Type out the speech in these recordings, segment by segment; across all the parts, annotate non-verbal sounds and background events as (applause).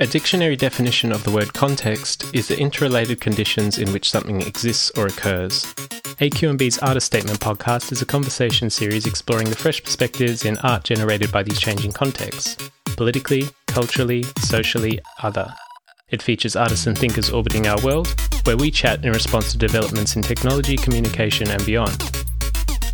A dictionary definition of the word context is the interrelated conditions in which something exists or occurs. AQNB's Artist Statement podcast is a conversation series exploring the fresh perspectives in art generated by these changing contexts politically, culturally, socially, other. It features artists and thinkers orbiting our world, where we chat in response to developments in technology, communication, and beyond.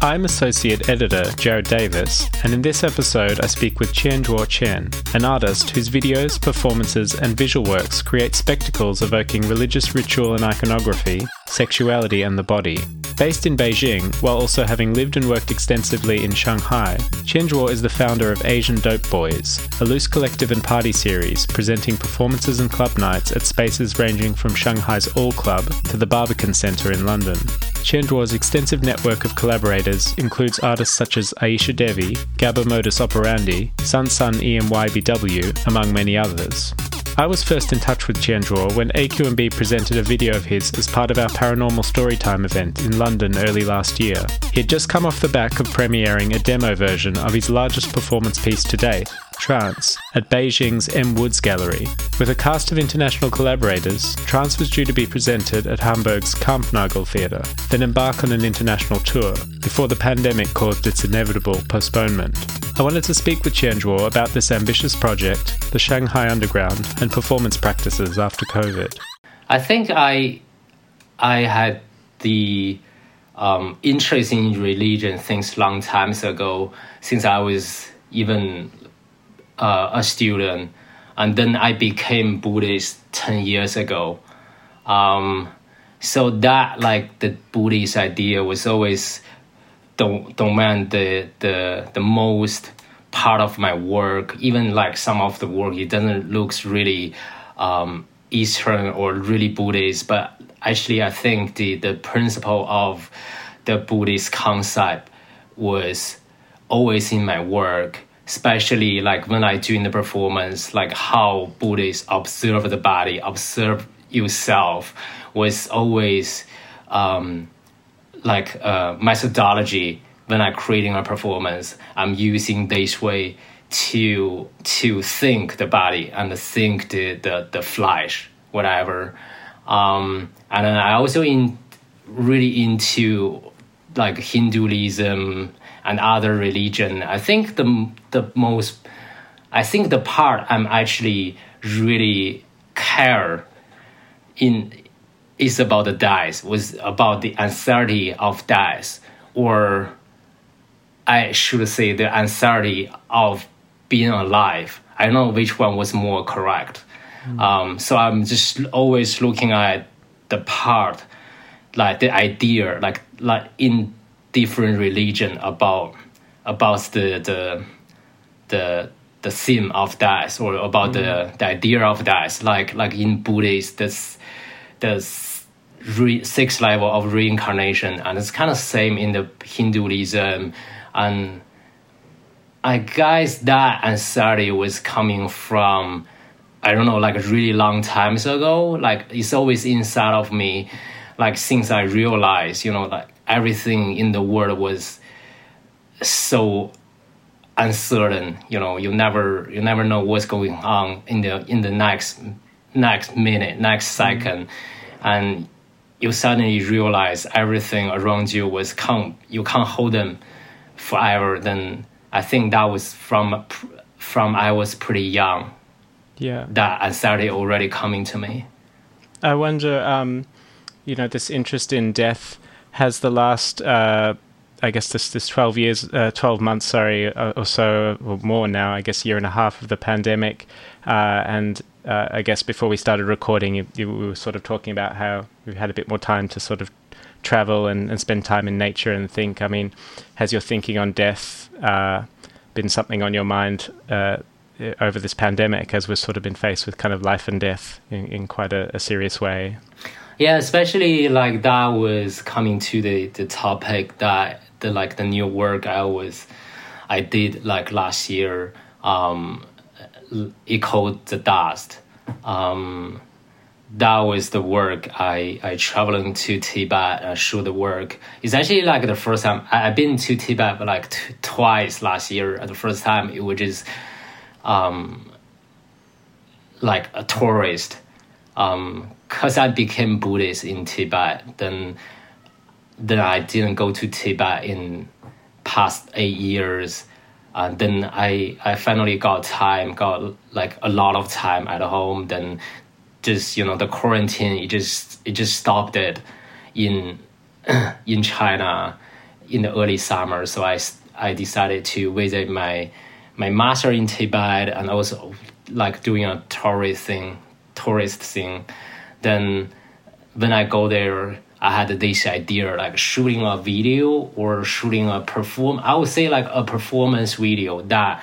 I'm Associate Editor Jared Davis, and in this episode I speak with Tianzhuo Chen, an artist whose videos, performances, and visual works create spectacles evoking religious ritual and iconography, sexuality, and the body. Based in Beijing, while also having lived and worked extensively in Shanghai, Tianzhuo is the founder of Asian Dope Boys, a loose collective and party series presenting performances and club nights at spaces ranging from Shanghai's All Club to the Barbican Centre in London. Tianzhuo's extensive network of collaborators includes artists such as Aisha Devi, Gabba Modus Operandi, Sun Sun EMYBW, among many others. I was first in touch with Tianzhuo when AQNB presented a video of his as part of our Paranormal Storytime event in London early last year. He had just come off the back of premiering a demo version of his largest performance piece to date, Trance at Beijing's M Woods Gallery. With a cast of international collaborators, Trance was due to be presented at Hamburg's Kampnagel Theatre, then embark on an international tour, before the pandemic caused its inevitable postponement. I wanted to speak with Tianzhuo about this ambitious project, the Shanghai Underground, and performance practices after COVID. I think I, I had the um, interest in religion since long times ago, since I was even uh, a student, and then I became Buddhist ten years ago. Um, so that like the Buddhist idea was always domain the the the most part of my work. Even like some of the work, it doesn't looks really um, Eastern or really Buddhist, but actually I think the the principle of the Buddhist concept was always in my work especially like when I do in the performance, like how Buddhists observe the body, observe yourself, was always um, like a methodology when I'm creating a performance. I'm using this way to to think the body and think the the, the flesh, whatever. Um, and I also in really into like Hinduism and other religion. I think the the most, I think the part I'm actually really care in is about the dice was about the uncertainty of dice or I should say the uncertainty of being alive. I don't know which one was more correct. Mm. Um, so I'm just always looking at the part, like the idea, like like in different religion about about the the the the theme of death or about mm. the, the idea of death like like in buddhist this the re, six level of reincarnation and it's kind of same in the hinduism and i guess that anxiety was coming from i don't know like a really long times ago like it's always inside of me like since i realized you know like everything in the world was so uncertain. You know, you never you never know what's going on in the in the next next minute, next 2nd mm-hmm. and you suddenly realize everything around you was can't you can't hold them forever. Then I think that was from from I was pretty young. Yeah, that anxiety already coming to me. I wonder, um, you know, this interest in death has the last. Uh, I guess this this twelve years, uh, twelve months, sorry, uh, or so, or more now. I guess year and a half of the pandemic, uh, and uh, I guess before we started recording, you, you, we were sort of talking about how we've had a bit more time to sort of travel and, and spend time in nature and think. I mean, has your thinking on death uh, been something on your mind? Uh, over this pandemic, as we've sort of been faced with kind of life and death in, in quite a, a serious way. Yeah, especially like that was coming to the, the topic that the like the new work I was I did like last year. Um, called the dust. Um, that was the work I I traveling to Tibet and shoot the work. It's actually like the first time I, have been to Tibet like twice last year. The first time it was just um, like a tourist. Because um, I became Buddhist in Tibet, then then I didn't go to Tibet in past eight years. And then I I finally got time, got like a lot of time at home. Then just you know the quarantine, it just it just stopped it in (clears throat) in China in the early summer. So I I decided to visit my my master in Tibet and also like doing a tourist thing, tourist thing. Then when I go there, I had this idea like shooting a video or shooting a perform. I would say like a performance video that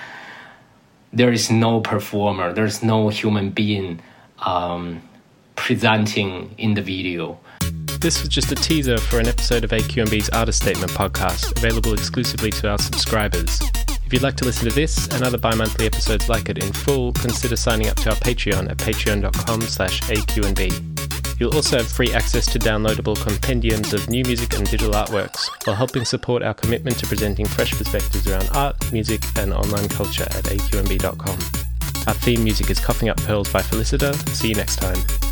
there is no performer, there's no human being um, presenting in the video. This was just a teaser for an episode of AQNB's Artist Statement podcast, available exclusively to our subscribers. If you'd like to listen to this and other bi-monthly episodes like it in full, consider signing up to our Patreon at patreon.com slash AQNB. You'll also have free access to downloadable compendiums of new music and digital artworks, while helping support our commitment to presenting fresh perspectives around art, music, and online culture at aqnb.com. Our theme music is Coughing Up Pearls by Felicita. See you next time.